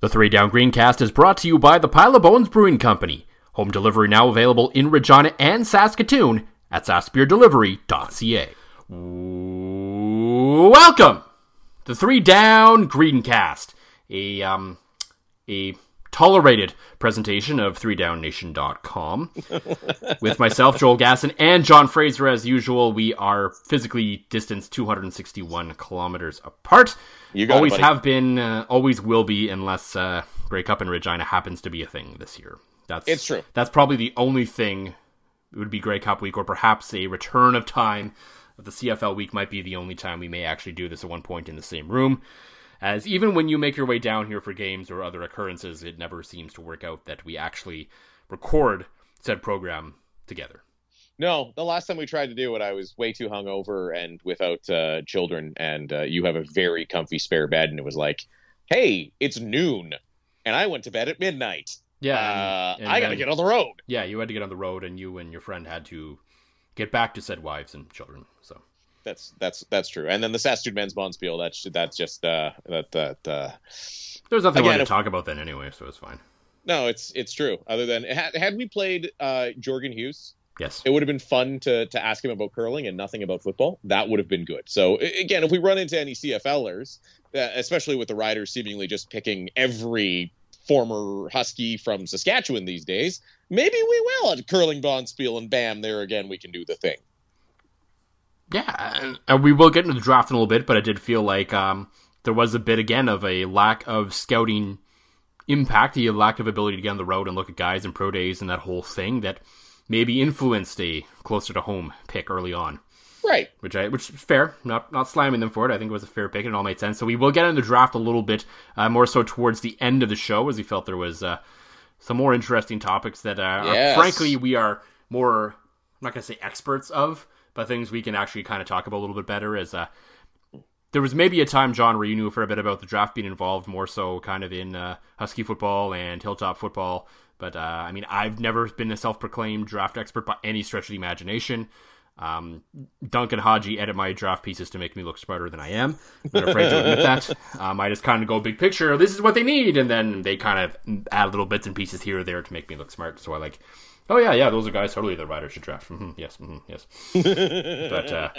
The Three Down Greencast is brought to you by the Pile of Bones Brewing Company. Home delivery now available in Regina and Saskatoon at saskbeerdelivery.ca. Welcome to Three Down Greencast, a um a tolerated presentation of 3downnation.com. With myself, Joel Gasson, and John Fraser, as usual, we are physically distanced 261 kilometers apart. You it, always buddy. have been, uh, always will be, unless uh, breakup in Regina happens to be a thing this year. That's It's true. That's probably the only thing. It would be Grey Cup week, or perhaps a return of time of the CFL week might be the only time we may actually do this at one point in the same room. As even when you make your way down here for games or other occurrences, it never seems to work out that we actually record said program together. No, the last time we tried to do it, I was way too hungover and without uh, children, and uh, you have a very comfy spare bed, and it was like, hey, it's noon, and I went to bed at midnight. Yeah, uh, and- and I got to get on the road. Yeah, you had to get on the road, and you and your friend had to get back to said wives and children. So That's that's that's true. And then the Saskatoon men's bonspiel. That's that's just uh, that that. Uh, there's nothing Again, to if- talk about then anyway, so it's fine. no, it's it's true. Other than had, had we played uh, Jorgen Hus, Yes. it would have been fun to to ask him about curling and nothing about football. That would have been good. So again, if we run into any CFLers, uh, especially with the riders seemingly just picking every former Husky from Saskatchewan these days, maybe we will at curling bonspiel and bam, there again we can do the thing. Yeah, and, we will get into the draft in a little bit, but I did feel like um, there was a bit again of a lack of scouting impact, the lack of ability to get on the road and look at guys and pro days and that whole thing that maybe influenced a closer to home pick early on. Right. which I which is fair. Not not slamming them for it. I think it was a fair pick and it all made sense. So we will get into the draft a little bit uh, more so towards the end of the show, as we felt there was uh, some more interesting topics that, uh, are, frankly, we are more. I'm not going to say experts of, but things we can actually kind of talk about a little bit better. is uh, there was maybe a time, John, where you knew for a bit about the draft being involved, more so kind of in uh, Husky football and Hilltop football. But uh, I mean, I've never been a self-proclaimed draft expert by any stretch of the imagination. Um, Duncan Haji edit my draft pieces to make me look smarter than I am. I'm not afraid to admit that. Um, I just kind of go big picture. This is what they need, and then they kind of add little bits and pieces here or there to make me look smart. So I like, oh yeah, yeah, those are guys totally the writer should draft. hmm yes, hmm yes. but uh,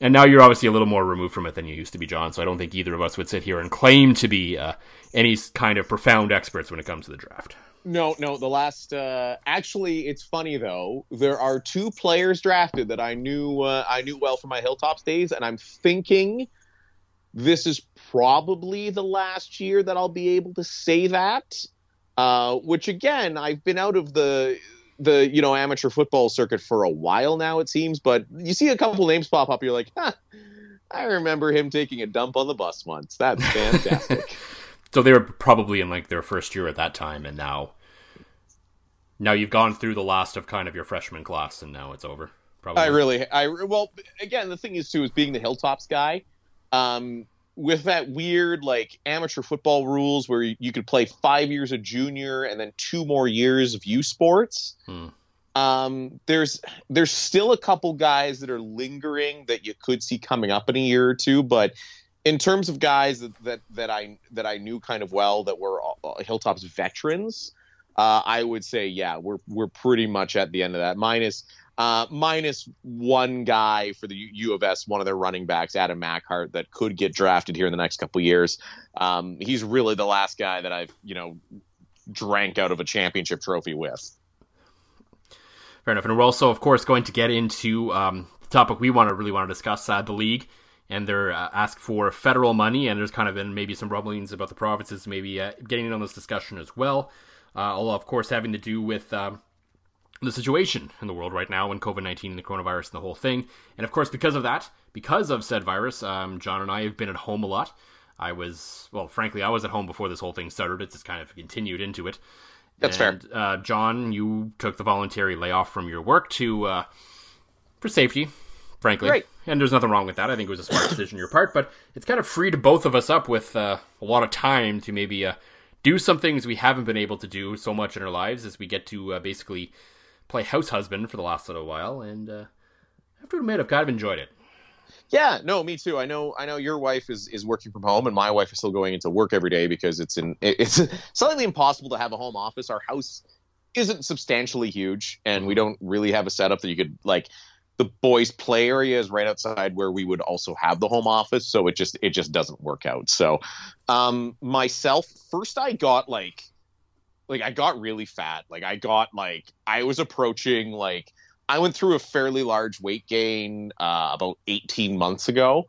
and now you're obviously a little more removed from it than you used to be, John. So I don't think either of us would sit here and claim to be uh, any kind of profound experts when it comes to the draft. No, no. The last, uh, actually, it's funny though. There are two players drafted that I knew uh, I knew well from my Hilltops days, and I'm thinking this is probably the last year that I'll be able to say that. Uh, which again, I've been out of the the you know amateur football circuit for a while now, it seems. But you see a couple names pop up, you're like, huh, I remember him taking a dump on the bus once. That's fantastic. So they were probably in like their first year at that time, and now, now you've gone through the last of kind of your freshman class, and now it's over. Probably. I really, I well, again, the thing is too is being the Hilltops guy, um, with that weird like amateur football rules where you, you could play five years of junior and then two more years of U Sports. Hmm. Um, there's there's still a couple guys that are lingering that you could see coming up in a year or two, but in terms of guys that that, that I that I knew kind of well that were uh, Hilltops veterans, uh, I would say yeah, we're we're pretty much at the end of that. Minus uh, minus one guy for the U of S, one of their running backs, Adam Machart, that could get drafted here in the next couple years. Um, he's really the last guy that I've you know drank out of a championship trophy with. Fair enough. And we're also, of course, going to get into um, the topic we want to really want to discuss uh, the league. And they're uh, asked for federal money, and there's kind of been maybe some rumblings about the provinces maybe uh, getting in on this discussion as well. Uh, all, of course, having to do with um, the situation in the world right now and COVID 19 and the coronavirus and the whole thing. And of course, because of that, because of said virus, um, John and I have been at home a lot. I was well, frankly, I was at home before this whole thing started. It's just kind of continued into it. That's and, fair. Uh, John, you took the voluntary layoff from your work to uh, for safety, frankly. Right. And there's nothing wrong with that. I think it was a smart decision on your part, but it's kind of freed both of us up with uh, a lot of time to maybe uh, do some things we haven't been able to do so much in our lives as we get to uh, basically play house husband for the last little while. And uh, I have to admit, I've kind of enjoyed it. Yeah, no, me too. I know. I know your wife is is working from home, and my wife is still going into work every day because it's in it's slightly impossible to have a home office. Our house isn't substantially huge, and we don't really have a setup that you could like. The boys' play area is right outside where we would also have the home office, so it just it just doesn't work out. So, um, myself first, I got like, like I got really fat. Like I got like I was approaching like I went through a fairly large weight gain uh, about 18 months ago,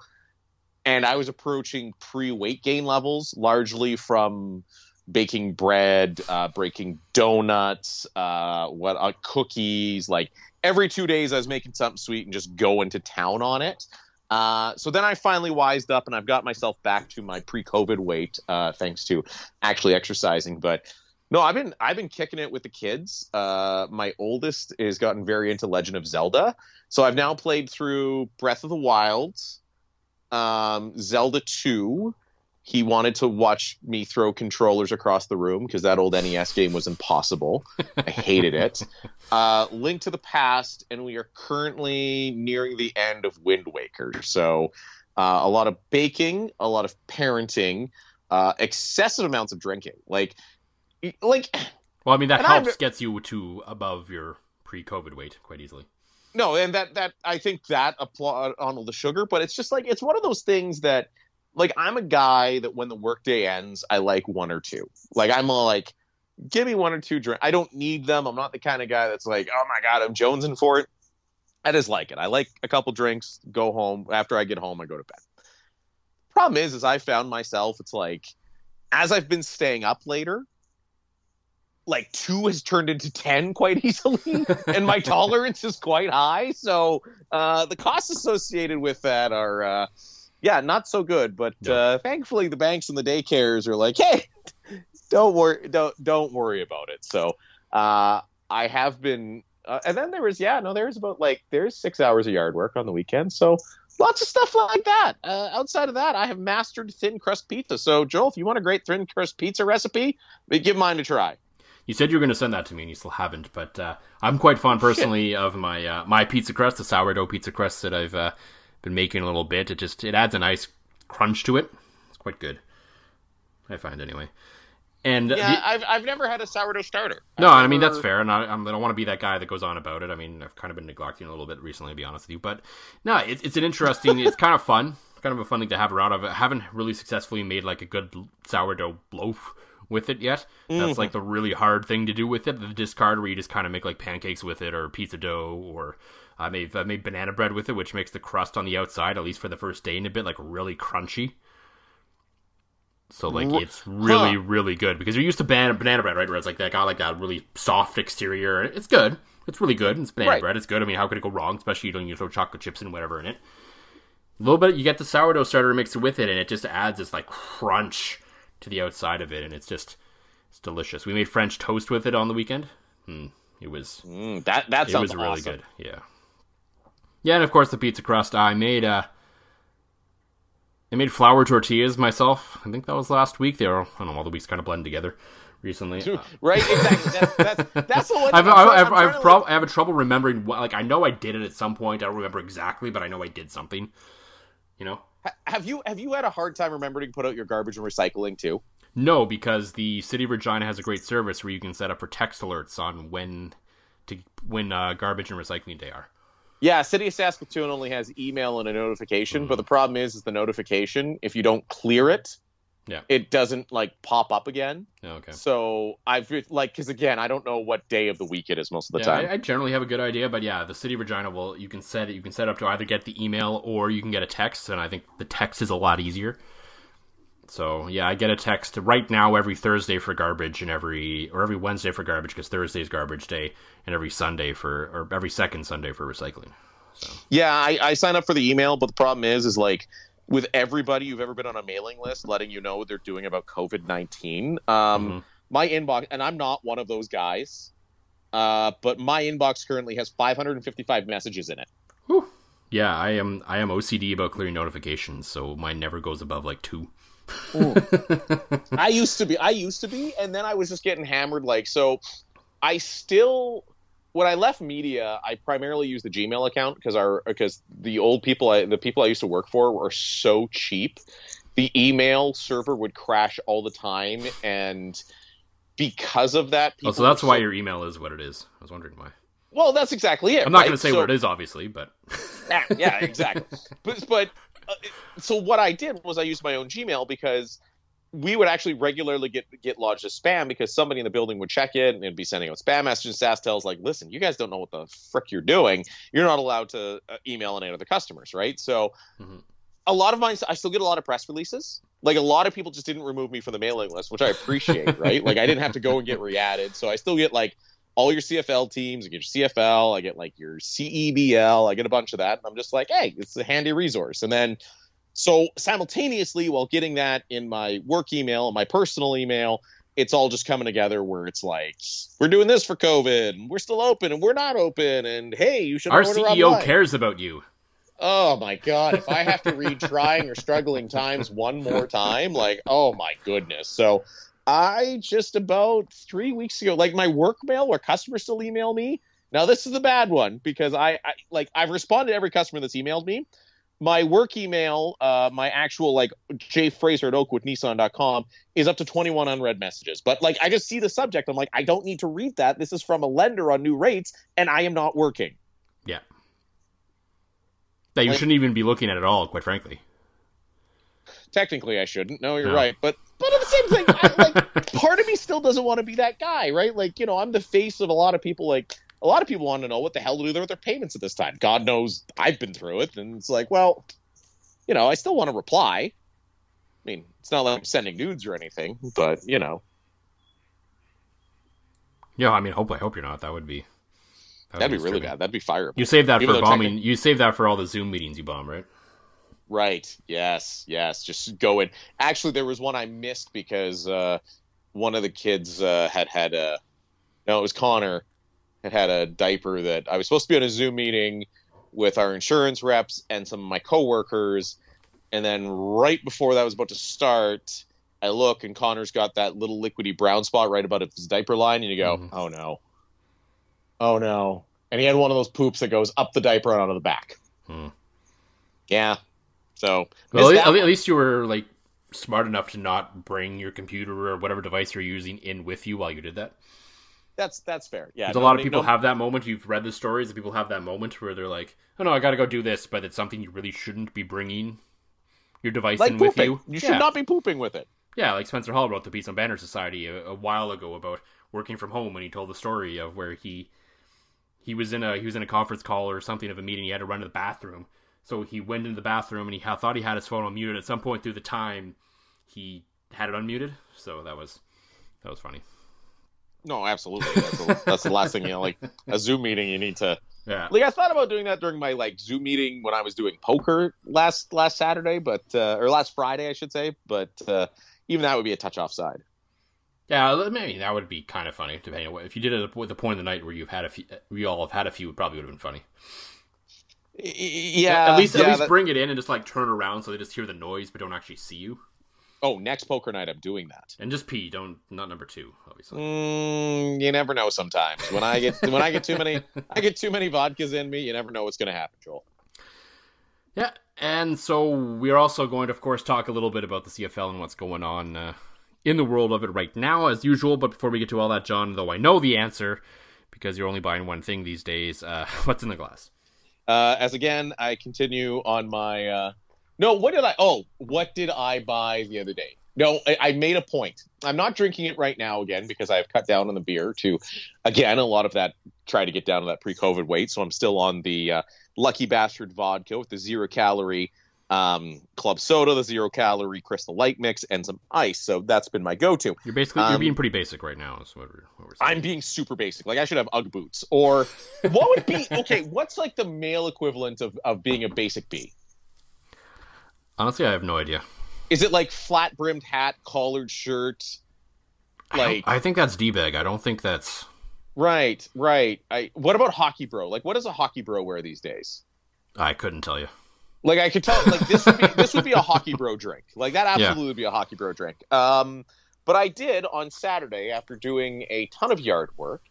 and I was approaching pre weight gain levels largely from baking bread, uh, breaking donuts, uh, what uh, cookies. Like every two days, I was making something sweet and just going to town on it. Uh, so then I finally wised up and I've got myself back to my pre-COVID weight, uh, thanks to actually exercising. But no, I've been I've been kicking it with the kids. Uh, my oldest has gotten very into Legend of Zelda, so I've now played through Breath of the Wild, um, Zelda Two. He wanted to watch me throw controllers across the room because that old NES game was impossible. I hated it. Uh, Link to the Past, and we are currently nearing the end of Wind Waker. So uh, a lot of baking, a lot of parenting, uh, excessive amounts of drinking. Like like well i mean that helps I'm- gets you to above your pre-covid weight quite easily. No and that that i think that applaud uh, on all the sugar but it's just like it's one of those things that like i'm a guy that when the workday ends i like one or two. Like i'm all like give me one or two drink. I don't need them. I'm not the kind of guy that's like oh my god i'm jonesing for it. I just like it. I like a couple drinks go home. After i get home i go to bed. Problem is is i found myself it's like as i've been staying up later like two has turned into 10 quite easily and my tolerance is quite high. So uh, the costs associated with that are uh, yeah not so good. But Yeah. uh, thankfully the banks and the daycares are like hey don't worry don't don't worry about it. So uh, i have been uh, and then there was yeah no there's about like there's six hours of yard work on the weekend. So lots of stuff like that. Uh, outside of that i have mastered thin crust pizza. So joel if you want a great thin crust pizza recipe give mine a try You said you were going to send that to me, and you still haven't. But uh, I'm quite fond personally of my uh, my pizza crust, the sourdough pizza crust that I've uh, been making a little bit. It just it adds a nice crunch to it. It's quite good. I find anyway. And Yeah, the- I've I've never had a sourdough starter. no, I've I mean that's fair, and I, I'm- don't want to be that guy that goes on about it. I mean, I've kind of been neglecting a little bit recently, to be honest with you. But no, it's it's an interesting, it's kind of fun, kind of a fun thing to have around. I haven't really successfully made like a good sourdough loaf with it yet. That's like mm-hmm. the really hard thing to do with it. The discard where you just kind of make like pancakes with it, or pizza dough, or I made I made banana bread with it, which makes the crust on the outside, at least for the first day in a bit, like really crunchy. So like it's really Huh. really good because you're used to banana banana bread, right? Where it's like that got like that really soft exterior. It's good. It's really good. It's banana Right. bread. It's good. I mean, how could it go wrong? Especially when you throw chocolate chips and whatever in it. A little bit. You get the sourdough starter mixed with it, and it just adds this like crunch to the outside of it, and it's just it's delicious. We made French toast with it on the weekend. Hmm. It was Mm, that that it sounds was really good. Yeah. Yeah, and of course the pizza crust. I made uh I made flour tortillas myself. I think that was last week. They were I don't know, all the weeks kind of blend together recently. Right? Exactly. That's that's, that's the one. I've, I've, I've, to, prob- I have a trouble remembering what, like I know I did it at some point. I don't remember exactly, but I know I did something. You know? Have you have you had a hard time remembering to put out your garbage and recycling too? No, because the city of Regina has a great service where you can set up for text alerts on when to when uh, garbage and recycling day are. Yeah, City of Saskatoon only has email and a notification, but the problem is, is the notification. If you don't clear it, Yeah. it doesn't like pop up again. Oh, okay. So I've like because again, I don't know what day of the week it is most of the yeah, time. I, I generally have a good idea, but yeah, the city of Regina will you can set it. You can set up to either get the email or you can get a text, and I think the text is a lot easier. So yeah, I get a text right now every Thursday for garbage, and every or every Wednesday for garbage because Thursday's garbage day, and every Sunday for or every second Sunday for recycling. Yeah, I, I sign up for the email, but the problem is, is like with everybody you've ever been on a mailing list, letting you know what they're doing about COVID nineteen. Um, Mhm. My inbox, and I'm not one of those guys, uh, but my inbox currently has 555 messages in it. Whew. Yeah, I am. I am OCD about clearing notifications, so mine never goes above like two. I used to be. I used to be, and then I was just getting hammered. Like so, I still. When I left media, I primarily used the Gmail account because our because the old people, I, the people I used to work for, were so cheap. The email server would crash all the time, and because of that, Oh, so that's why so- your email is what it is. I was wondering why. Well, that's exactly it. I'm not right? going to say So- what it is, obviously, but yeah, yeah, exactly. but but uh, so what I did was I used my own Gmail because we would actually regularly get get lodged as spam because somebody in the building would check it and it'd be sending out spam messages. SaskTel's like, listen, you guys don't know what the frick you're doing. You're not allowed to uh, email any of the customers, right? So Mhm. a lot of mine, I still get a lot of press releases. Like a lot of people just didn't remove me from the mailing list, which I appreciate, right? Like I didn't have to go and get re-added, so I still get like all your CFL teams. I get your CFL. I get like your CEBL. I get a bunch of that. And I'm just like, hey, it's a handy resource. And then, so simultaneously, while getting that in my work email and my personal email, it's all just coming together where it's like, we're doing this for COVID, and we're still open, and we're not open, and hey, you should our CEO online. cares about you. Oh my god! If I have to read trying or struggling times one more time, like oh my goodness. So I just about three weeks ago, like my work mail where customers still email me. Now this is the bad one because I, I like I've responded to every customer that's emailed me. My work email, uh, my actual like Jay Fraser at oakwithnissan.com is up to 21 unread messages. But like I just see the subject. I'm like, I don't need to read that. This is from a lender on new rates, and I am not working. Yeah. That you Like- shouldn't even be looking at at all, quite frankly. technically I shouldn't. No, you're No. right. But but at the same thing, I, like part of me still doesn't want to be that guy, right? Like you know, I'm the face of a lot of people. Like a lot of people want to know what the hell to do with their payments at this time. God knows I've been through it, and it's like, well, you know, I still want to reply. I mean, it's not like I'm sending nudes or anything, but you know, Yeah, I mean, hope I hope you're not. That would be. that would that'd be really bad. That'd be fire. You save that Even for bombing. You save that for all the Zoom meetings you bomb, right? Right. Yes. Yes. Just go in. Actually, there was one I missed because uh, one of the kids uh, had had a. No, it was Connor. Had had a diaper that I was supposed to be on a Zoom meeting with our insurance reps and some of my coworkers, and then right before that was about to start, I look and Connor's got that little liquidy brown spot right above his diaper line, and you go, Mhm. "Oh no, oh no!" And he had one of those poops that goes up the diaper and out of the back. Hmm. Yeah. So Well, at, that at one. least you were like smart enough to not bring your computer or whatever device you're using in with you while you did that. That's that's fair. Yeah, Because a lot of people no- have that moment. You've read the stories, and people have that moment where they're like, "Oh no, I got to go do this," but it's something you really shouldn't be bringing your device like in pooping. with you. You yeah. should not be pooping with it. Yeah, like Spencer Hall wrote the piece on Banner Society a, a while ago about working from home, and he told the story of where he he was in a he was in a conference call or something of a meeting. He had to run to the bathroom, so he went into the bathroom and he ha- thought he had his phone unmuted. At some point through the time, he had it unmuted. So that was that was funny. No, absolutely. That's the, that's the last thing you know. Like a Zoom meeting, you need to. Yeah, Like I thought about doing that during my like Zoom meeting when I was doing poker last last Saturday, but uh, or last Friday, I should say. But uh, even that would be a touch offside. yeah. Maybe that would be kind of funny, depending on what if you did it at the point of the night where you've had a few, we all have had a few. It probably would have been funny. Yeah, at least yeah, at least that- bring it in and just like turn around so they just hear the noise but don't actually see you. Oh, next poker night, I'm doing that. And just pee. Don't not number two, obviously. Mm, you never know. Sometimes when I get when I get too many I get too many vodkas in me, you never know what's going to happen, Joel. Yeah, and so we're also going to, of course, talk a little bit about the CFL and what's going on uh, in the world of it right now, as usual. But before we get to all that, John, though I know the answer because you're only buying one thing these days, uh, what's in the glass? Uh, as again, I continue on my. No, what did I? Oh, what did I buy the other day? No, I, I made a point. I'm not drinking it right now again because I've cut down on the beer to, again, a lot of that. Try to get down to that pre-COVID weight, so I'm still on the uh, Lucky Bastard vodka with the zero calorie um, club soda, the zero calorie Crystal Light mix, and some ice. So that's been my go-to. You're basically you're Um, being pretty basic right now. Is what we're, what we're. I'm being super basic. Like I should have UGG boots. Or what would be okay? What's like the male equivalent of of being a basic bee? Honestly, I have no idea. Is it like flat brimmed hat, collared shirt? Like I, I think that's D bag. I don't think that's right. Right. I. What about hockey bro? Like, what does a hockey bro wear these days? I couldn't tell you. Like I could tell, like this would be this would be a hockey bro drink. Like that absolutely yeah. would be a hockey bro drink. Um, but I did on Saturday after doing a ton of yard work.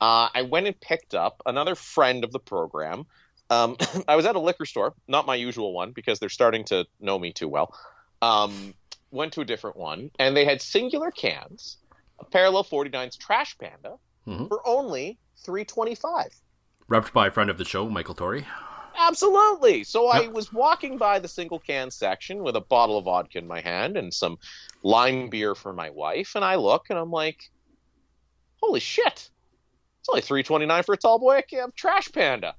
Uh, I went and picked up another friend of the program. Um, I was at a liquor store, not my usual one because they're starting to know me too well. Um, went to a different one, and they had singular cans of Parallel 49's Trash Panda mm-hmm. for only three twenty five. Repped by a friend of the show, Michael Torrey. Absolutely. So yep. I was walking by the single can section with a bottle of vodka in my hand and some lime beer for my wife, and I look and I'm like, "Holy shit! It's only three twenty nine for a tall boy a trash panda."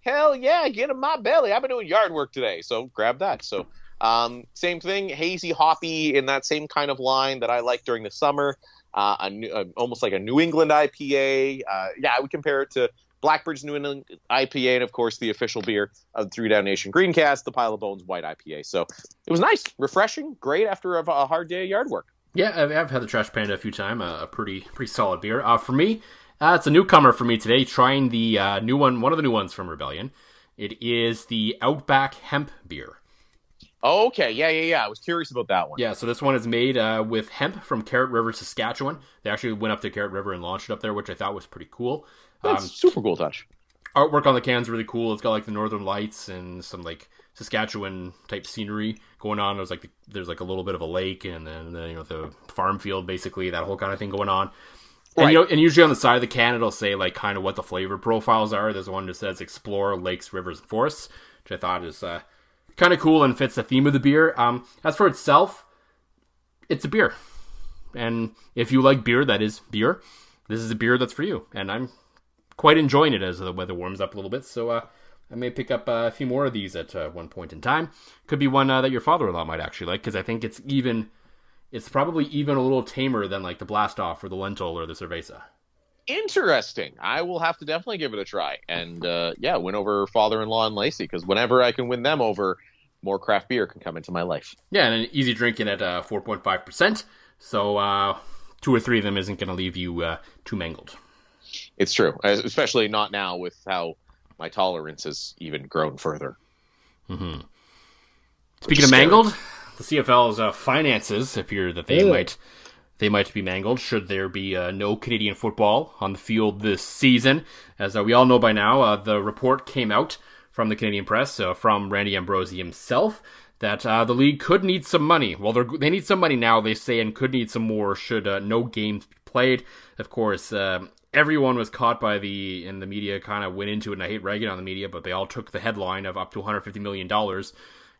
Hell yeah, get in my belly. I've been doing yard work today, so grab that. So um, same thing, hazy, hoppy in that same kind of line that I like during the summer. Uh, a new, uh, almost like a New England IPA. Uh, yeah, I would compare it to Blackbird's New England IPA, and of course the official beer of the Three Down Nation Greencast, the Pile of Bones White IPA. So it was nice, refreshing, great after a, a hard day of yard work. Yeah, I've, I've had the Trash Panda a few times. A pretty pretty solid beer. Uh, for me, uh, it's a newcomer for me today. Trying the uh, new one, one of the new ones from Rebellion. It is the Outback Hemp beer. okay, yeah, yeah, yeah. I was curious about that one. Yeah, so this one is made uh, with hemp from Carrot River, Saskatchewan. They actually went up to Carrot River and launched it up there, which I thought was pretty cool. That's um, super cool touch. Artwork on the can's really cool. It's got like the northern lights and some like Saskatchewan type scenery going on. There's like the, there's like a little bit of a lake and then you know the farm field basically that whole kind of thing going on. Right. And you know, and usually on the side of the can it'll say like kind of what the flavor profiles are. There's one that says explore lakes, rivers, and forests, which I thought is uh, kind of cool and fits the theme of the beer. Um, as for itself, it's a beer, and if you like beer, that is beer. This is a beer that's for you, and I'm quite enjoying it as the weather warms up a little bit. So uh, I may pick up uh, a few more of these at uh, one point in time. Could be one uh, that your father-in-law might actually like because I think it's even. It's probably even a little tamer than like the Blast Off or the Lentil or the Cerveza. Interesting. I will have to definitely give it a try. And uh, yeah, win over father-in-law and Lacey because whenever I can win them over, more craft beer can come into my life. Yeah, and an easy drinking at uh, four point five percent. So two or three of them isn't going to leave you too mangled. It's true, especially not now with how my tolerance has even grown further. Mm-hmm. Speaking of mangled, the CFL's uh, finances appear that they Ew. might they might be mangled should there be uh, no Canadian football on the field this season. As uh, we all know by now, uh, the report came out from the Canadian press uh, from Randy Ambrosie himself that uh, the league could need some money. Well, they need some money now, they say, and could need some more should no games be played. Of course, everyone was caught by the and the media kind of went into it and I hate ragging on the media but they all took the headline of up to 150 million dollars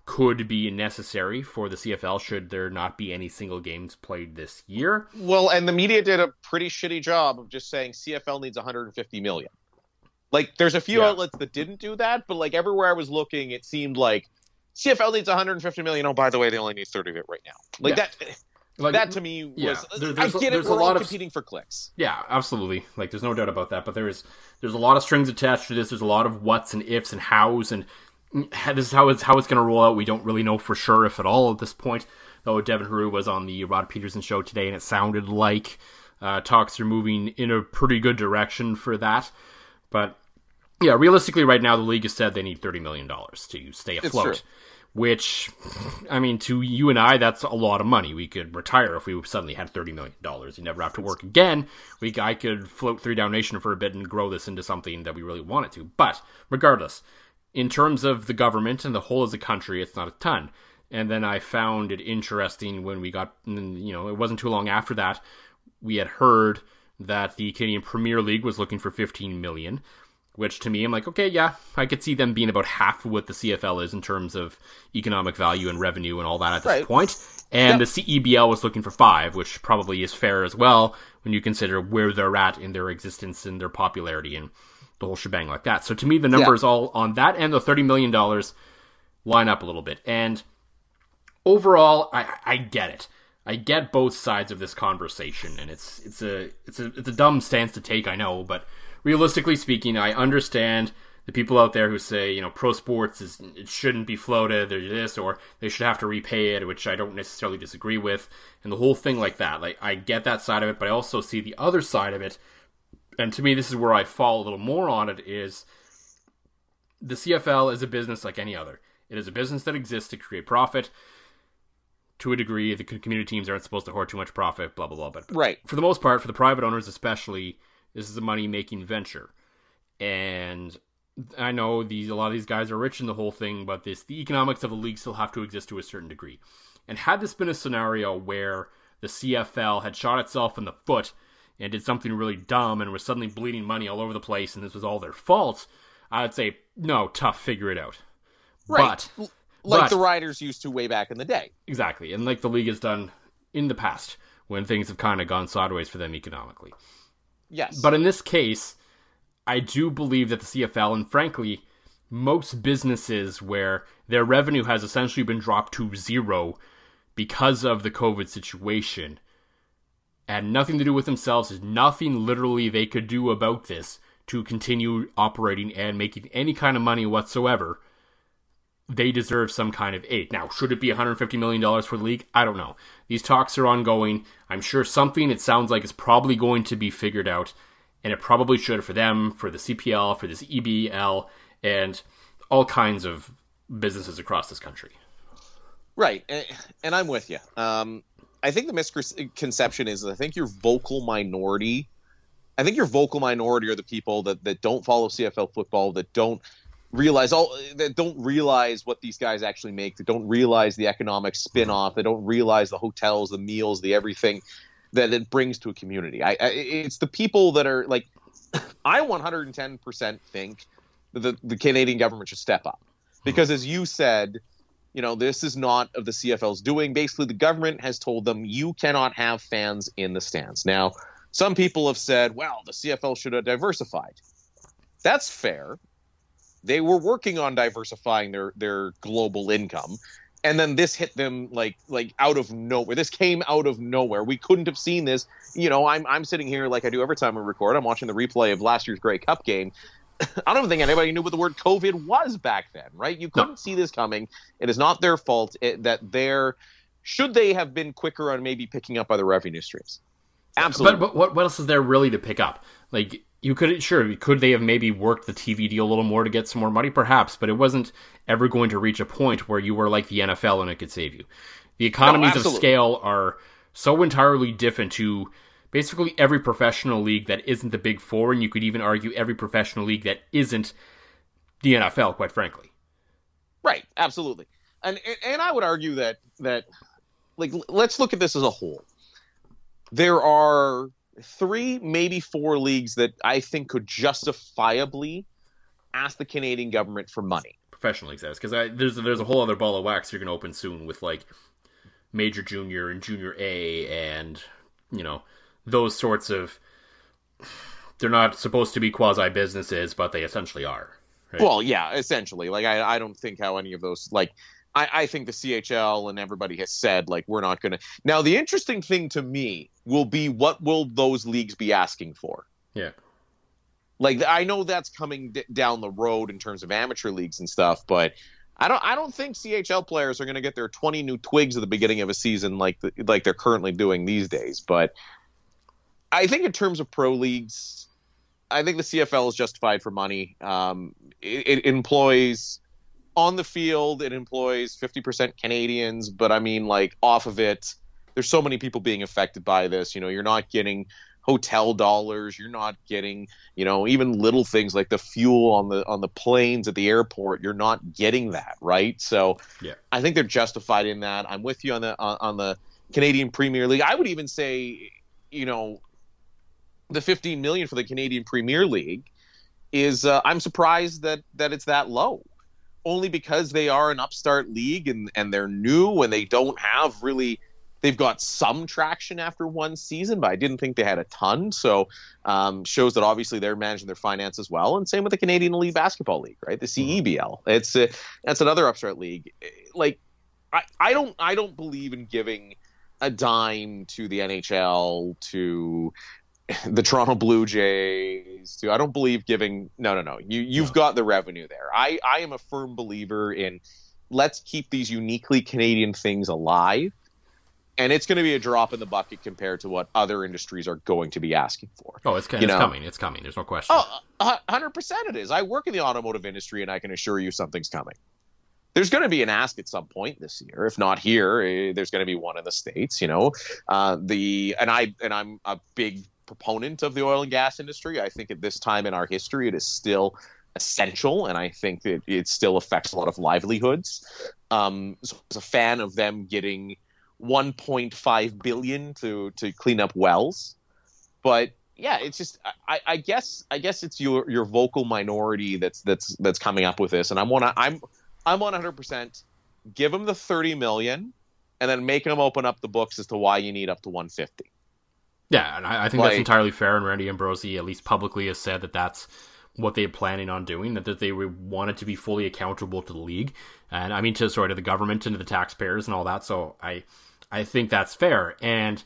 could be necessary for the CFL should there not be any single games played this year. Well, and the media did a pretty shitty job of just saying CFL needs 150 million. Like there's a few yeah. outlets that didn't do that, but like everywhere I was looking it seemed like CFL needs 150 million. Oh, by the way, they only need 30 of it right now. Like yeah. that like, that to me was yeah, there, I get it. We're all competing for clicks. Yeah, absolutely. Like there's no doubt about that. But there is there's a lot of strings attached to this. There's a lot of whats and ifs and hows and this is how it's how it's going to roll out. We don't really know for sure if at all at this point. Though Devin Heroux was on the Rod Pedersen show today, and it sounded like uh, talks are moving in a pretty good direction for that. But yeah, realistically, right now the league has said they need thirty million dollars to stay afloat which, I mean, to you and I, that's a lot of money. We could retire if we suddenly had $30 million. You never have to work again. We, I could float through Down Nation for a bit and grow this into something that we really wanted to. But regardless, in terms of the government and the whole as a country, it's not a ton. And then I found it interesting when we got, you know, it wasn't too long after that, we had heard that the Canadian Premier League was looking for 15 million which to me, I'm like, okay, yeah, I could see them being about half of what the CFL is in terms of economic value and revenue and all that at this right. point. And yep. the CEBL was looking for five, which probably is fair as well when you consider where they're at in their existence and their popularity and the whole shebang like that. So to me, the numbers yeah. all on that and the $30 million line up a little bit. And overall, I, I get it. I get both sides of this conversation, and it's it's a it's a it's a dumb stance to take, I know, but realistically speaking, I understand the people out there who say, you know, pro sports is it shouldn't be floated, or this, or they should have to repay it, which I don't necessarily disagree with, and the whole thing like that. Like I get that side of it, but I also see the other side of it, and to me, this is where I fall a little more on it. Is the CFL is a business like any other. It is a business that exists to create profit. To a degree, the community teams aren't supposed to hoard too much profit. Blah blah blah. But right for the most part, for the private owners especially, this is a money making venture, and I know these a lot of these guys are rich in the whole thing, but this the economics of the league still have to exist to a certain degree. And had this been a scenario where the CFL had shot itself in the foot and did something really dumb and was suddenly bleeding money all over the place and this was all their fault, I'd say no, tough, figure it out. Right. But like but, the Riders used to way back in the day. Exactly. And like the league has done in the past when things have kind of gone sideways for them economically. Yes. But in this case, I do believe that the CFL, and frankly, most businesses where their revenue has essentially been dropped to zero because of the COVID situation, had nothing to do with themselves. There's nothing literally they could do about this to continue operating and making any kind of money whatsoever. They deserve some kind of aid. Now, should it be $150 million for the league? I don't know. These talks are ongoing. I'm sure something it sounds like is probably going to be figured out and it probably should for them, for the CPL, for this EBL, and all kinds of businesses across this country. Right, and, I'm with you. Um, I think the misconception is I think your vocal minority. I think your vocal minority are the people that, that don't follow CFL football, that don't realize all that don't realize what these guys actually make, that don't realize the economic spin-off, they don't realize the hotels, the meals, the everything that it brings to a community. I, I it's the people that are like, I 110% think that the, the Canadian government should step up because, as you said, you know this is not of the CFL's doing. Basically, the government has told them you cannot have fans in the stands. Now, some people have said, well, the CFL should have diversified. That's fair. They were working on diversifying their their global income and then this hit them like like out of nowhere. This came out of nowhere. We couldn't have seen this. You know, I'm I'm sitting here like I do every time we record. I'm watching the replay of last year's Grey Cup game. I don't think anybody knew what the word COVID was back then, right? You couldn't no. see this coming. It is not their fault it, that they're should they have been quicker on maybe picking up other revenue streams. Absolutely. But, but what what else is there really to pick up? Like you could sure could they have maybe worked the TV deal a little more to get some more money perhaps but it wasn't ever going to reach a point where you were like the NFL and it could save you the economies no, of scale are so entirely different to basically every professional league that isn't the big 4 and you could even argue every professional league that isn't the NFL quite frankly. Right absolutely. And and I would argue that that like let's look at this as a whole. There are three, maybe four leagues that I think could justifiably ask the Canadian government for money. Professional leagues, because there's there's a whole other ball of wax you're going to open soon with like major junior and junior A and you know those sorts of. They're not supposed to be quasi businesses, but they essentially are. Right? Well, yeah, essentially. Like I, I don't think how any of those like I, I think the CHL and everybody has said like we're not going to. Now the interesting thing to me will be what will those leagues be asking for? Yeah. Like I know that's coming d- down the road in terms of amateur leagues and stuff, but I don't I don't think CHL players are going to get their 20 new twigs at the beginning of a season like the, like they're currently doing these days, but I think in terms of pro leagues, I think the CFL is justified for money. Um, it, it employs on the field it employs 50% Canadians, but I mean like off of it there's so many people being affected by this, you know, you're not getting hotel dollars, you're not getting, you know, even little things like the fuel on the on the planes at the airport, you're not getting that, right? So yeah. I think they're justified in that. I'm with you on the on, on the Canadian Premier League. I would even say, you know, the 15 million for the Canadian Premier League is uh, I'm surprised that that it's that low only because they are an upstart league and, and they're new and they don't have really they've got some traction after one season, but I didn't think they had a ton. So um, shows that obviously they're managing their finances well. And same with the Canadian Elite Basketball League, right? The mm-hmm. CEBL. It's a, that's another upstart league. Like I, I don't I don't believe in giving a dime to the NHL to the Toronto Blue Jays too. I don't believe giving no no no. You you've got the revenue there. I I am a firm believer in let's keep these uniquely Canadian things alive. And it's going to be a drop in the bucket compared to what other industries are going to be asking for. Oh, it's, it's know? coming. It's coming. There's no question. Oh, hundred percent it is. I work in the automotive industry, and I can assure you something's coming. There's going to be an ask at some point this year. If not here, eh, there's going to be one in the states. You know, uh, the and I and I'm a big proponent of the oil and gas industry. I think at this time in our history, it is still essential, and I think that it still affects a lot of livelihoods. Um, so I was a fan of them getting 1.5 billion to to clean up wells, but yeah, it's just I, I guess I guess it's your your vocal minority that's that's that's coming up with this, and I'm Wanna, I'm I'm 100 percent give them the 30 million, and then make them open up the books as to why you need up to 150. Yeah, and I, I think Like- that's entirely fair. And Randy Ambrosie, at least publicly, has said that that's what they're planning on doing. That, that they wanted to be fully accountable to the league, and I mean to sorry to the government and to the taxpayers and all that. So I, I think that's fair. And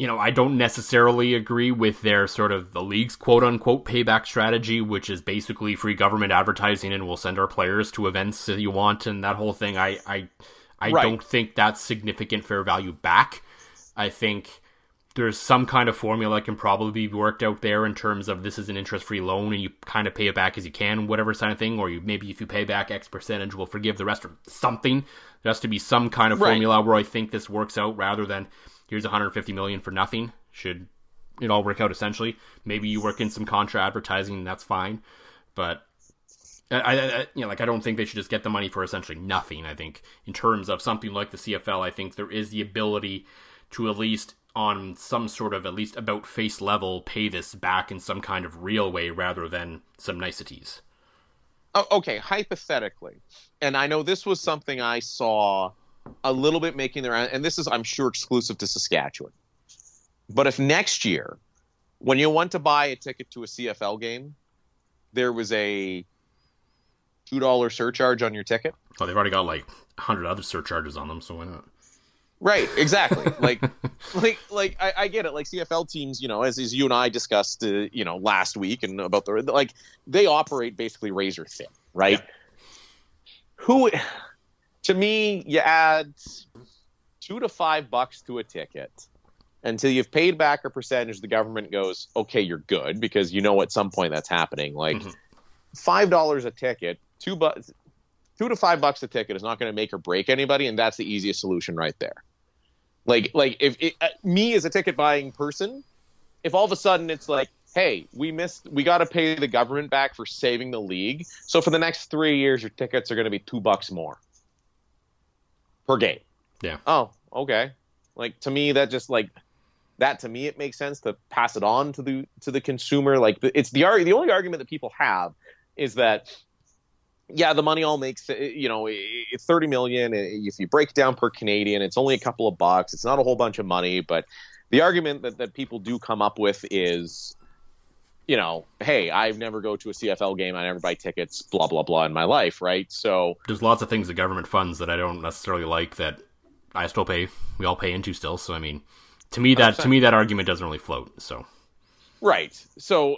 you know, I don't necessarily agree with their sort of the league's quote unquote payback strategy, which is basically free government advertising and we'll send our players to events that you want and that whole thing. I I I Right. don't think that's significant fair value back. I think there's some kind of formula that can probably be worked out there in terms of this is an interest free loan and you kind of pay it back as you can, whatever kind of thing, or you maybe if you pay back X percentage, we'll forgive the rest or something. There has to be some kind of Right. formula where I think this works out rather than here's 150 million for nothing. Should it all work out essentially? Maybe you work in some contra advertising, and that's fine. But I, I, you know, like I don't think they should just get the money for essentially nothing. I think in terms of something like the CFL, I think there is the ability to at least on some sort of at least about face level pay this back in some kind of real way rather than some niceties. Oh, okay, hypothetically, and I know this was something I saw a little bit making their and this is I'm sure exclusive to Saskatchewan. But if next year, when you want to buy a ticket to a CFL game, there was a two dollar surcharge on your ticket. Well, they've already got like a hundred other surcharges on them, so why not? Right, exactly. like, like, like I, I get it. Like CFL teams, you know, as, as you and I discussed, uh, you know, last week and about the like, they operate basically razor thin, right? Who, to me, you add two to five bucks to a ticket until you've paid back a percentage. The government goes, okay, you're good because you know at some point that's happening. Like Mhm. five dollars a ticket, two bucks. Two to five bucks a ticket is not going to make or break anybody, and that's the easiest solution right there. Like, like if it, uh, me as a ticket buying person, if all of a sudden it's like, hey, we missed, we got to pay the government back for saving the league. So for the next three years, your tickets are going to be two bucks more per game. Yeah. Oh, okay. Like to me, that just like that to me, it makes sense to pass it on to the to the consumer. Like it's the the only argument that people have is that yeah, the money all makes uh, you know it's thirty million. If you break down per Canadian, it's only a couple of bucks. It's not a whole bunch of money, but the argument that, that people do come up with is, you know, hey, I've never go to a CFL game. I never buy tickets. Blah blah blah in my life, right? So There's lots of things the government funds that I don't necessarily like that I still pay. We all pay into still. So I mean, to me that to 100%. me that argument doesn't really float. So right, so,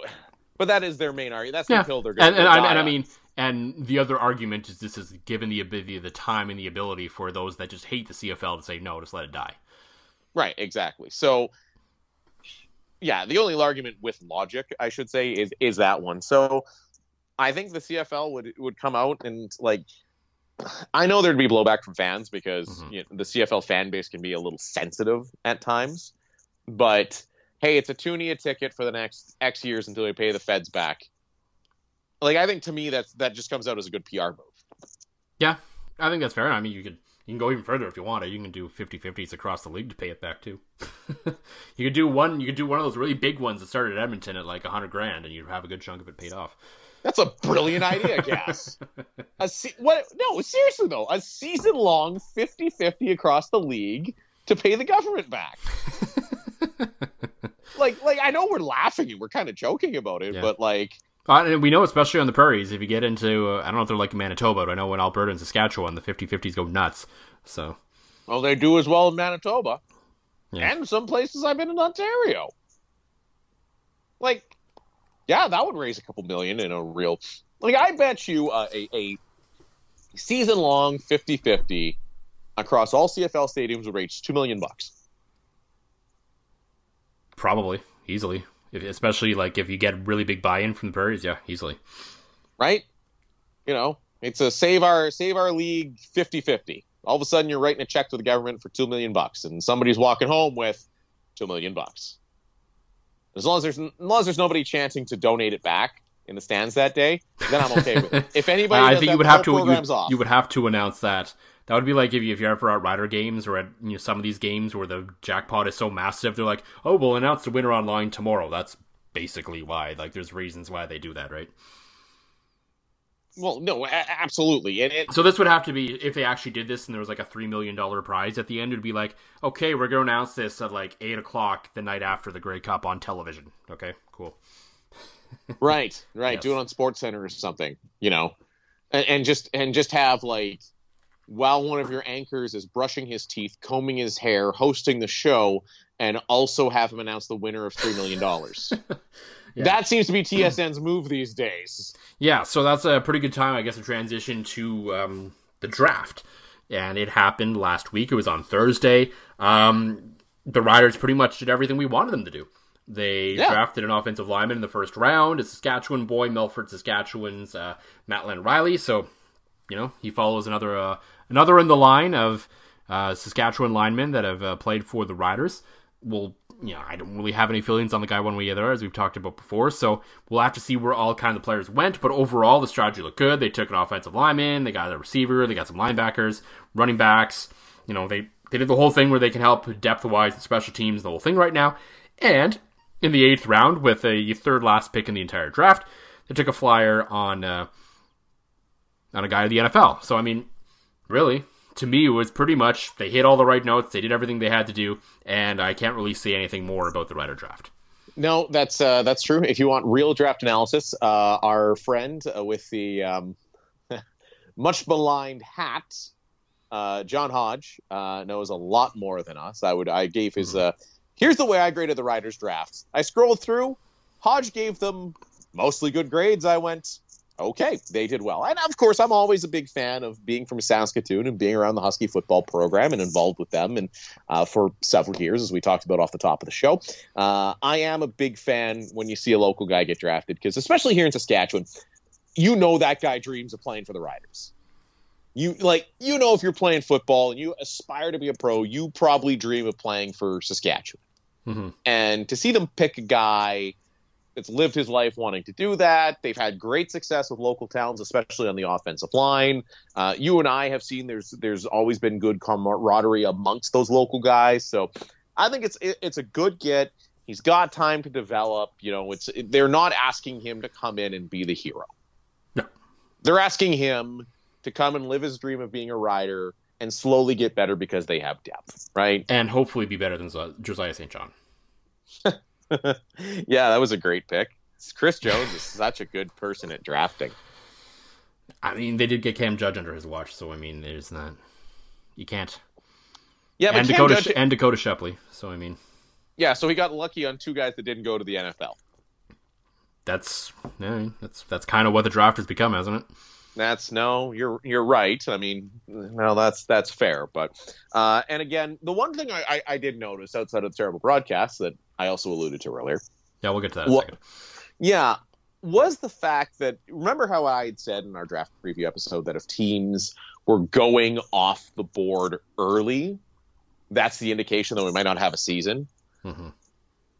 but that is their main argument. That's the yeah, hill they're going and, to and, die and I mean, and the other argument is this is given the ability, the time, and the ability for those that just hate the CFL to say no, just let it die. Right, exactly. So yeah, the only argument with logic, I should say, is is that one. So I think the CFL would would come out and like I know there'd be blowback from fans because Mhm. you know, the CFL fan base can be a little sensitive at times. But hey, it's a toonie a ticket for the next X years until we pay the feds back. Like I think to me that's that just comes out as a good PR move. Yeah, I think that's fair. I mean, you could you can go even further if you want. You can do 50-50s across the league to pay it back too. you could do one. You could do one of those really big ones that started at Edmonton at like a hundred grand, and you'd have a good chunk of it paid off. That's a brilliant idea, Gas. A se- what? No, seriously though, a season long 50-50 across the league to pay the government back. like, like I know we're laughing and we're kind of joking about it, Yeah. but like, Uh, and we know, especially on the prairies, if you get into, uh, I don't know if they're like Manitoba, but I know in Alberta and Saskatchewan, the 50-50s go nuts. So, well, they do as well in Manitoba Yeah. and some places I've been in Ontario. like, yeah, that would raise a couple million in a real. Like, I bet you uh, a, a season long 50 50 across all CFL stadiums would raise two million bucks. Probably easily, if, especially like if you get really big buy-in from the Prairies. Yeah, easily. Right? You know, it's a save our save our league 50-50. All of a sudden, you're writing a check to the government for two million bucks, and somebody's walking home with two million bucks. As long as there's as long as there's nobody chanting to donate it back in the stands that day, then I'm okay with it. If anybody, I think you would have to you, you would have to announce that. That would be like if you if you're ever at Rider games or at you know some of these games where the jackpot is so massive, they're like, oh, we'll announce the winner online tomorrow. That's basically why. Like, there's reasons why they do that, right? Well, no, a- absolutely, and it, So this would have to be if they actually did this and there was like a three million dollar prize at the end. It'd be like, okay, we're going to announce this at like eight o'clock the night after the Grey Cup on television. Okay, cool. right, right, Yes. do it on Sports Center or something, you know, and, and just and just have like while one of your anchors is brushing his teeth, combing his hair, hosting the show, and also have him announce the winner of three million dollars. That seems to be TSN's move these days. Yeah, so that's a pretty good time, I guess, to transition to um, the draft. And it happened last week. It was on Thursday. Um, the Riders pretty much did everything we wanted them to do. They Yeah. drafted an offensive lineman in the first round, a Saskatchewan boy, Melfort, Saskatchewan's uh, Mattland Riley. So, you know, he follows another uh, another in the line of uh, Saskatchewan linemen that have uh, played for the Riders. We'll, you know, I don't really have any feelings on the guy one way or the other, as we've talked about before. So we'll have to see where all kind of the players went. But overall, the strategy looked good. They took an offensive lineman, they got a receiver, they got some linebackers, running backs. You know, they they did the whole thing where they can help depth wise and special teams, the whole thing right now. And in the eighth round, with a third last pick in the entire draft, they took a flyer on uh, on a guy of the NFL. So I mean, really, to me, it was pretty much they hit all the right notes. They did everything they had to do, and I can't really say anything more about the Rider draft. No, that's uh, that's true. If you want real draft analysis, uh, our friend uh, with the um, much maligned hat, uh, John Hodge, uh, knows a lot more than us. I would I gave his. Uh, here's the way I graded the Riders' drafts. I scrolled through. Hodge gave them mostly good grades. I went, okay, they did well. And of course, I'm always a big fan of being from Saskatoon and being around the Husky football program and involved with them and uh, for several years, as we talked about off the top of the show. Uh, I am a big fan when you see a local guy get drafted because, especially here in Saskatchewan, you know that guy dreams of playing for the Riders. You like you know if you're playing football and you aspire to be a pro, you probably dream of playing for Saskatchewan. Mhm. And to see them pick a guy that's lived his life wanting to do that, they've had great success with local towns, especially on the offensive line. Uh, you and I have seen there's there's always been good camaraderie amongst those local guys, so I think it's it, it's a good get. He's got time to develop. You know, it's they're not asking him to come in and be the hero. No. They're asking him to come and live his dream of being a rider and slowly get better because they have depth, right? And hopefully be better than Josiah St. John. yeah, that was a great pick. Chris Jones is such a good person at drafting. I mean, they did get Cam Judge under his watch, so I mean, there's not. You can't. Yeah, but and Dakota Judge- and Dakota Shepley. So I mean, yeah, so he got lucky on two guys that didn't go to the NFL. that's yeah, that's that's kind of what the draft has become, hasn't it? That's no, you're you're right. I mean, no, that's that's fair. But uh, and again, the one thing I, I, I did notice outside of the terrible broadcast that I also alluded to earlier, Yeah, we'll get to that in a Well- second. yeah, was the fact that remember how I had said in our draft preview episode that if teams were going off the board early, that's the indication that we might not have a season. hmm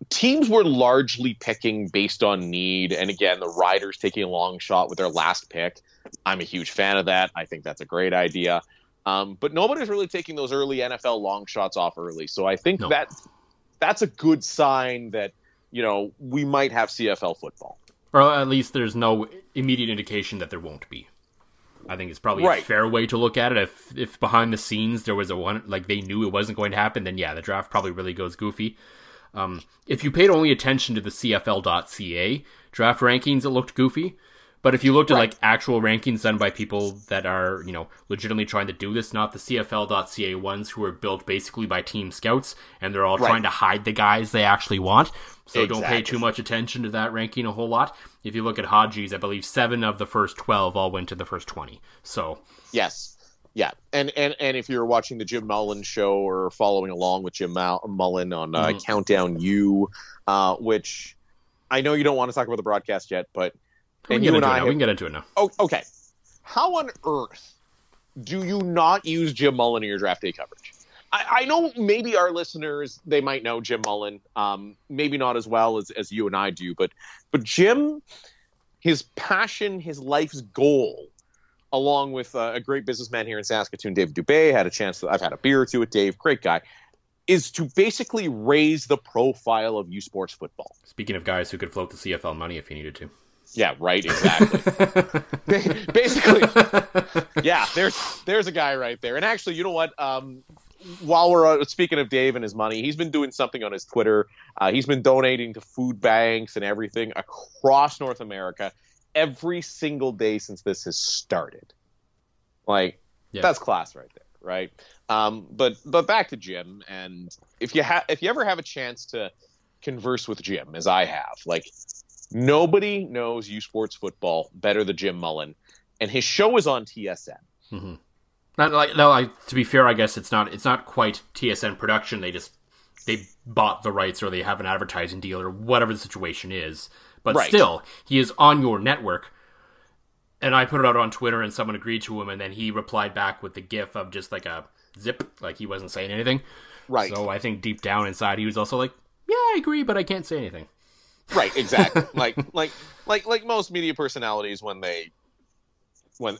teams were largely picking based on need and again the riders taking a long shot with their last pick i'm a huge fan of that i think that's a great idea um, but nobody's really taking those early nfl long shots off early so i think No. that that's a good sign that you know we might have cfl football Or at least there's no immediate indication that there won't be. I think it's probably Right. a fair way to look at it. If if behind the scenes there was a one like they knew it wasn't going to happen, then yeah, the draft probably really goes goofy. Um, if you paid only attention to the CFL.ca draft rankings, it looked goofy. But if you looked at Right. like actual rankings done by people that are, you know, legitimately trying to do this, not the CFL.ca ones who are built basically by team scouts and they're all Right. trying to hide the guys they actually want. So don't pay too much attention to that ranking a whole lot. If you look at Hodges, I believe seven of the first 12 all went to the first 20. So, Yes. Yeah. And, and and if you're watching the Jim Mullin show or following along with Jim Mullin on uh, Mhm. Countdown U, uh, which I know you don't want to talk about the broadcast yet, but we and can, you get and into it I now. we can get into it now. Oh, okay. How on earth do you not use Jim Mullin in your draft day coverage? I, I know maybe our listeners they might know Jim Mullin, um, maybe not as well as, as you and I do, but but Jim, his passion, his life's goal, along with uh, a great businessman here in Saskatoon, David Dubé, had a chance. To, I've had a beer or two with Dave, great guy, is to basically raise the profile of U Sports football. Speaking of guys who could float the CFL money if he needed to. Yeah, right, exactly. Basically yeah there's there's a guy right there. And actually you know what? Um while we're uh, speaking of dave and his money he's been doing something on his twitter. Uh, he's been donating to food banks and everything across north america every single day since this has started. Like Yeah. that's class right there right? Um but but back to jim. And if you have if you ever have a chance to converse with jim as i have like nobody knows u sports football better than jim mullin and his show is on tsn hmm Not like no. I, to be fair, I guess it's not. It's not quite TSN production. They just they bought the rights or they have an advertising deal or whatever the situation is. But Right. still, he is on your network. And I put it out on Twitter, and someone agreed to him, and then he replied back with the GIF of just like a zip, like he wasn't saying anything. Right. So I think deep down inside, he was also like, "Yeah, I agree, but I can't say anything." Right, exactly. like like like like most media personalities when they when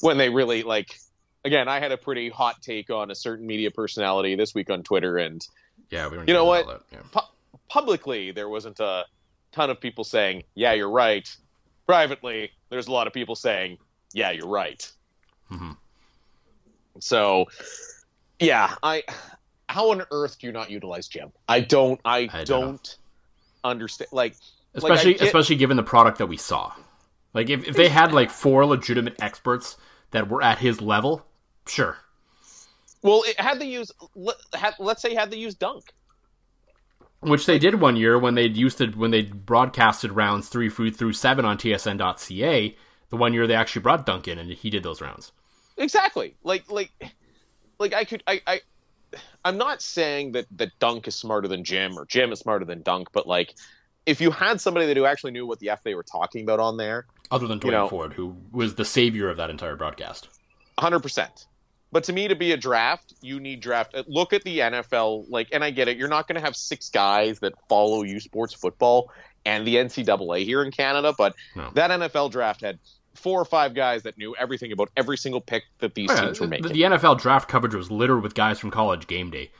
when they really like again, I had a pretty hot take on a certain media personality this week on Twitter and Yeah, we. You know what? that, yeah. pu- publicly there wasn't a ton of people saying, "Yeah, you're right." Privately, there's a lot of people saying, "Yeah, you're right." Mhm. So, yeah, I how on earth do you not utilize Jim? I don't I, I don't don't, understand like especially get- especially given the product that we saw. Like if, if they had like four legitimate experts that were at his level, sure. Well, it had to use. Let, had, let's say had to use Dunk. Which they did one year when they used to when they broadcasted rounds three through through seven on TSN.ca. The one year they actually brought Dunk in and he did those rounds. Exactly. Like like like I could I I I'm not saying that that Dunk is smarter than Jim or Jim is smarter than Dunk, but like if you had somebody that who actually knew what the f they were talking about on there, Other than Duane You know- Forde, who was the savior of that entire broadcast. hundred percent. But to me, to be a draft, you need draft. Look at the NFL, like, and I get it. You're not going to have six guys that follow you sports football and the NCAA here in Canada, but No. that NFL draft had four or five guys that knew everything about every single pick that these Oh, Yeah, teams were making. the NFL draft coverage was littered with guys from college game day.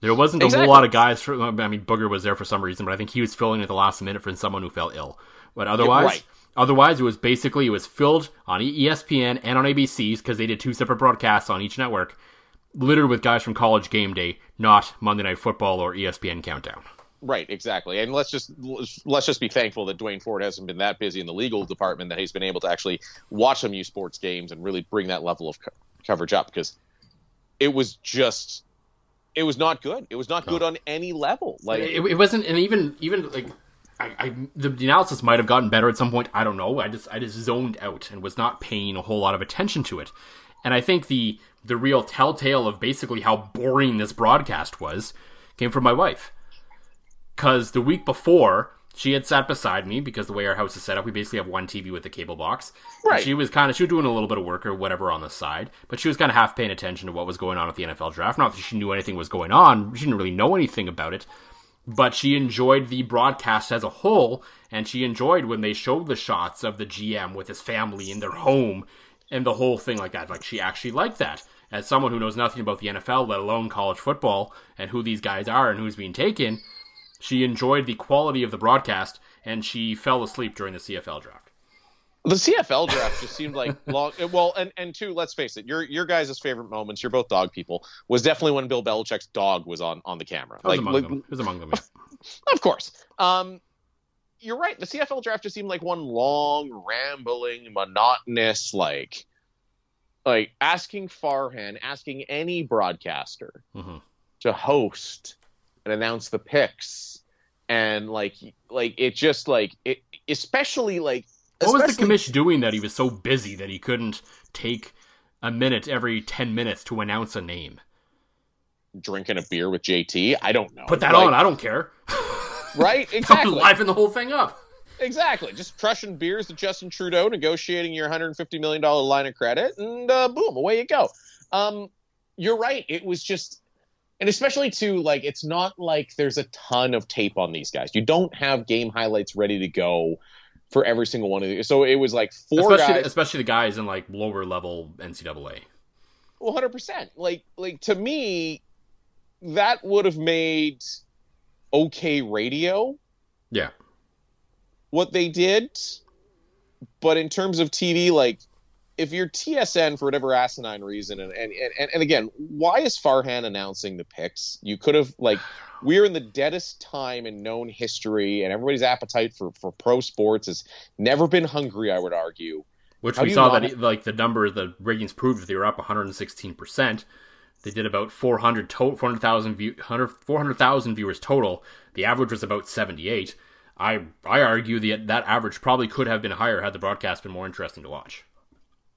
There wasn't a Exactly. whole lot of guys. For, I mean, Booger was there for some reason, but I think he was filling at the last minute for someone who fell ill. But otherwise, right. otherwise it was basically it was filled on ESPN and on ABC's because they did two separate broadcasts on each network, littered with guys from college game day, not Monday Night Football or ESPN Countdown. Right, exactly. And let's just let's just be thankful that Duane Forde hasn't been that busy in the legal department that he's been able to actually watch some U Sports games and really bring that level of co- coverage up because it was just it was not good. It was not good on any level. Like It, it wasn't, and even even like. I, I, the, the analysis might have gotten better at some point. I don't know. I just I just zoned out and was not paying a whole lot of attention to it. And I think the the real telltale of basically how boring this broadcast was came from my wife. Because the week before, she had sat beside me because the way our house is set up, we basically have one TV with a cable box. And Right. She was kind of she was doing a little bit of work or whatever on the side, but she was kind of half paying attention to what was going on with the NFL draft. Not that she knew anything was going on; she didn't really know anything about it but she enjoyed the broadcast as a whole, and she enjoyed when they showed the shots of the GM with his family in their home and the whole thing like that. Like she actually liked that. As someone who knows nothing about the NFL, let alone college football, and who these guys are and who's being taken, she enjoyed the quality of the broadcast, and she fell asleep during the CFL draft. the CFL draft just seemed like long. Well, and and two, let's face it, your your guys' favorite moments. You're both dog people. Was definitely when Bill Belichick's dog was on on the camera. Like, among like them. It was among them. Yeah. of course. Um, you're right. The CFL draft just seemed like one long, rambling, monotonous, like, like asking Farhan, asking any broadcaster mm-hmm. to host and announce the picks, and like, like it just like it, especially like. What was the commish doing that he was so busy that he couldn't take a minute every ten minutes to announce a name? Drinking a beer with JT, I don't know. Put that like, on. I don't care. right? Exactly. Liven the whole thing up. Exactly. Just crushing beers with Justin Trudeau, negotiating your $150 million line of credit, and uh, boom, away you go. Um, you're right. It was just, and especially too, like, it's not like there's a ton of tape on these guys. You don't have game highlights ready to go for every single one of these. So it was like four especially guys. The, especially the guys in like lower level NCAA. 100%. Like, like to me, that would have made okay radio. Yeah. What they did, but in terms of TV, like if you're TSN for whatever asinine reason, and and, and, and again, why is Farhan announcing the picks? You could have like we're in the deadest time in known history, and everybody's appetite for for pro sports has never been hungry. I would argue. Which How we saw that like the number the ratings proved they were up 116 percent. They did about 400 to- 400,000 view- 400,000 viewers total. The average was about 78. I I argue that that average probably could have been higher had the broadcast been more interesting to watch.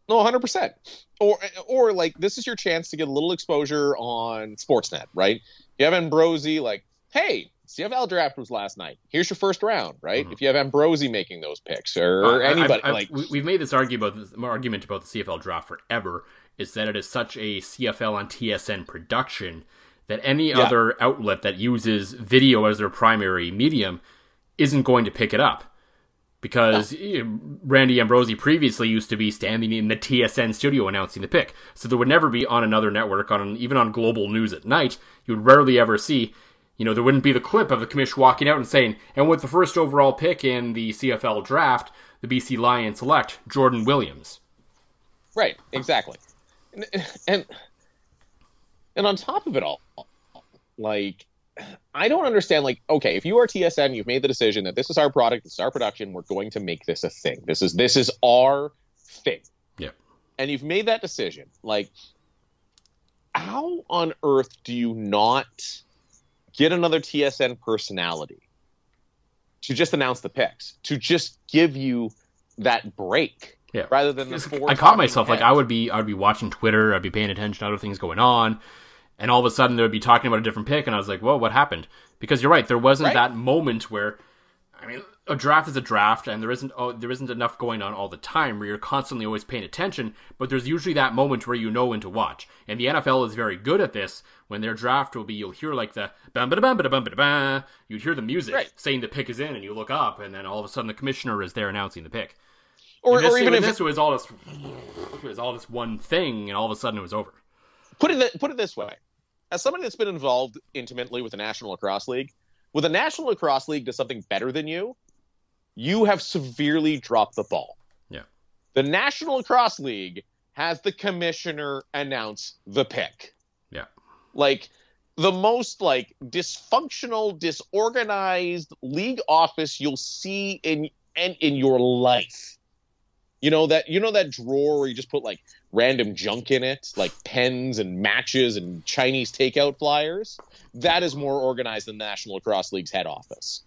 No, 100%. Or or like this is your chance to get a little exposure on Sportsnet, right? You have Ambrosie like, "Hey, CFL draft was last night. Here's your first round, right? Mm-hmm. If you have Ambrosie making those picks or uh, anybody I've, I've, like we've made this argument about this argument about the CFL draft forever is that it is such a CFL on TSN production that any yeah. other outlet that uses video as their primary medium isn't going to pick it up. Because yeah. Randy Ambrosie previously used to be standing in the TSN studio announcing the pick. So there would never be on another network, on even on global news at night, you would rarely ever see, you know, there wouldn't be the clip of the commission walking out and saying, and with the first overall pick in the CFL draft, the BC Lions select Jordan Williams. Right, exactly and and on top of it all, like I don't understand. Like, okay, if you are TSN, you've made the decision that this is our product, this is our production. We're going to make this a thing. This is this is our thing. Yeah. And you've made that decision. Like, how on earth do you not get another TSN personality to just announce the picks, to just give you that break? Yeah. Rather than the four. I caught myself heads. like I would be I would be watching Twitter, I'd be paying attention to other things going on, and all of a sudden they would be talking about a different pick, and I was like, "Whoa, what happened?" Because you're right, there wasn't right. that moment where, I mean, a draft is a draft, and there isn't oh, there isn't enough going on all the time where you're constantly always paying attention. But there's usually that moment where you know when to watch, and the NFL is very good at this. When their draft will be, you'll hear like the bam ba bam ba bam ba You'd hear the music right. saying the pick is in, and you look up, and then all of a sudden the commissioner is there announcing the pick or, or even if this was all this, it was all this one thing, and all of a sudden it was over. Put it put it this way: as somebody that's been involved intimately with the National Lacrosse League, with the National Lacrosse League does something better than you, you have severely dropped the ball. Yeah. The National Lacrosse League has the commissioner announce the pick. Yeah. Like the most like dysfunctional, disorganized league office you'll see in and in your life. You know that you know that drawer where you just put like random junk in it, like pens and matches and Chinese takeout flyers. That is more organized than the National Lacrosse League's head office.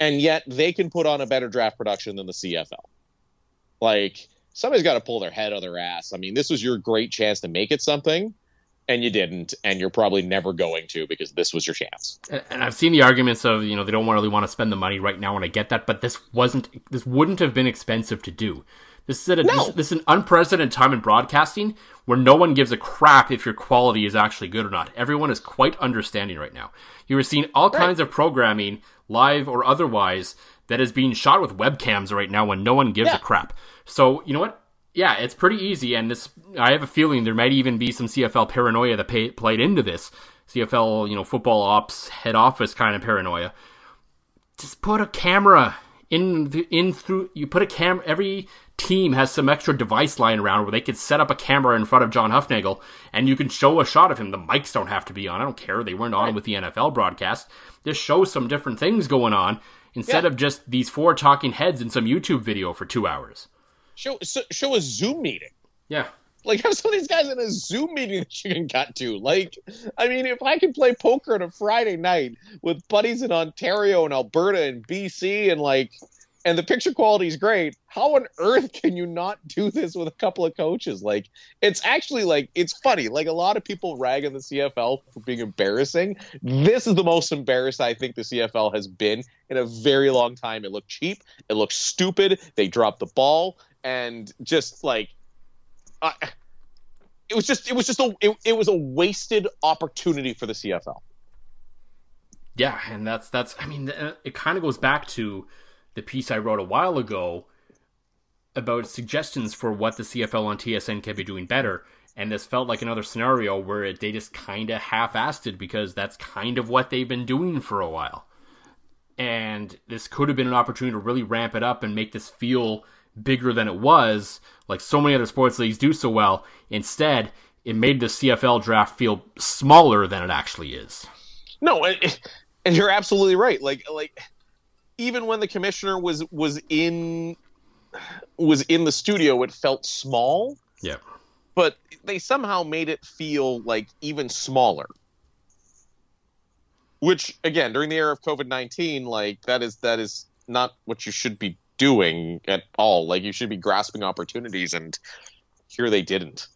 And yet they can put on a better draft production than the CFL. Like somebody's got to pull their head out of their ass. I mean, this was your great chance to make it something and you didn't, and you're probably never going to because this was your chance. And I've seen the arguments of you know they don't really want to spend the money right now, and I get that, but this wasn't this wouldn't have been expensive to do. This is, a, no. this, this, is an unprecedented time in broadcasting where no one gives a crap if your quality is actually good or not. Everyone is quite understanding right now. You are seeing all right. kinds of programming, live or otherwise, that is being shot with webcams right now when no one gives yeah. a crap. So you know what? yeah, it's pretty easy, and this I have a feeling there might even be some CFL paranoia that pay, played into this CFL, you know, football ops head office kind of paranoia. Just put a camera in the, in through. You put a camera. Every team has some extra device lying around where they could set up a camera in front of John Hufnagel and you can show a shot of him. The mics don't have to be on. I don't care. They weren't on right. with the NFL broadcast. Just show some different things going on instead yeah. of just these four talking heads in some YouTube video for two hours. Show show a Zoom meeting. Yeah. Like have some of these guys in a Zoom meeting that you can cut to. Like, I mean, if I can play poker on a Friday night with buddies in Ontario and Alberta and BC and like and the picture quality is great. How on earth can you not do this with a couple of coaches? Like, it's actually like it's funny. Like a lot of people rag on the CFL for being embarrassing. This is the most embarrassed I think the CFL has been in a very long time. It looked cheap. It looked stupid. They dropped the ball and just like. Uh, it was just it was just a it, it was a wasted opportunity for the CFL. Yeah, and that's that's I mean it kind of goes back to the piece I wrote a while ago about suggestions for what the CFL on TSN can be doing better. And this felt like another scenario where it, they just kind of half assed it because that's kind of what they've been doing for a while. And this could have been an opportunity to really ramp it up and make this feel bigger than it was, like so many other sports leagues do so well. Instead, it made the CFL draft feel smaller than it actually is. No, and you're absolutely right. Like, like even when the commissioner was was in was in the studio, it felt small. Yeah. But they somehow made it feel like even smaller. Which again, during the era of COVID nineteen, like that is that is not what you should be doing at all. Like you should be grasping opportunities, and here they didn't.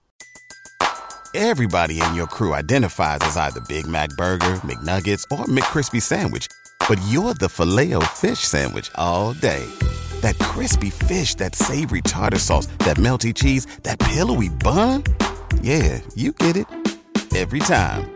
Everybody in your crew identifies as either Big Mac Burger, McNuggets, or McCrispy Sandwich but you're the filet fish sandwich all day. That crispy fish, that savory tartar sauce, that melty cheese, that pillowy bun. Yeah, you get it every time.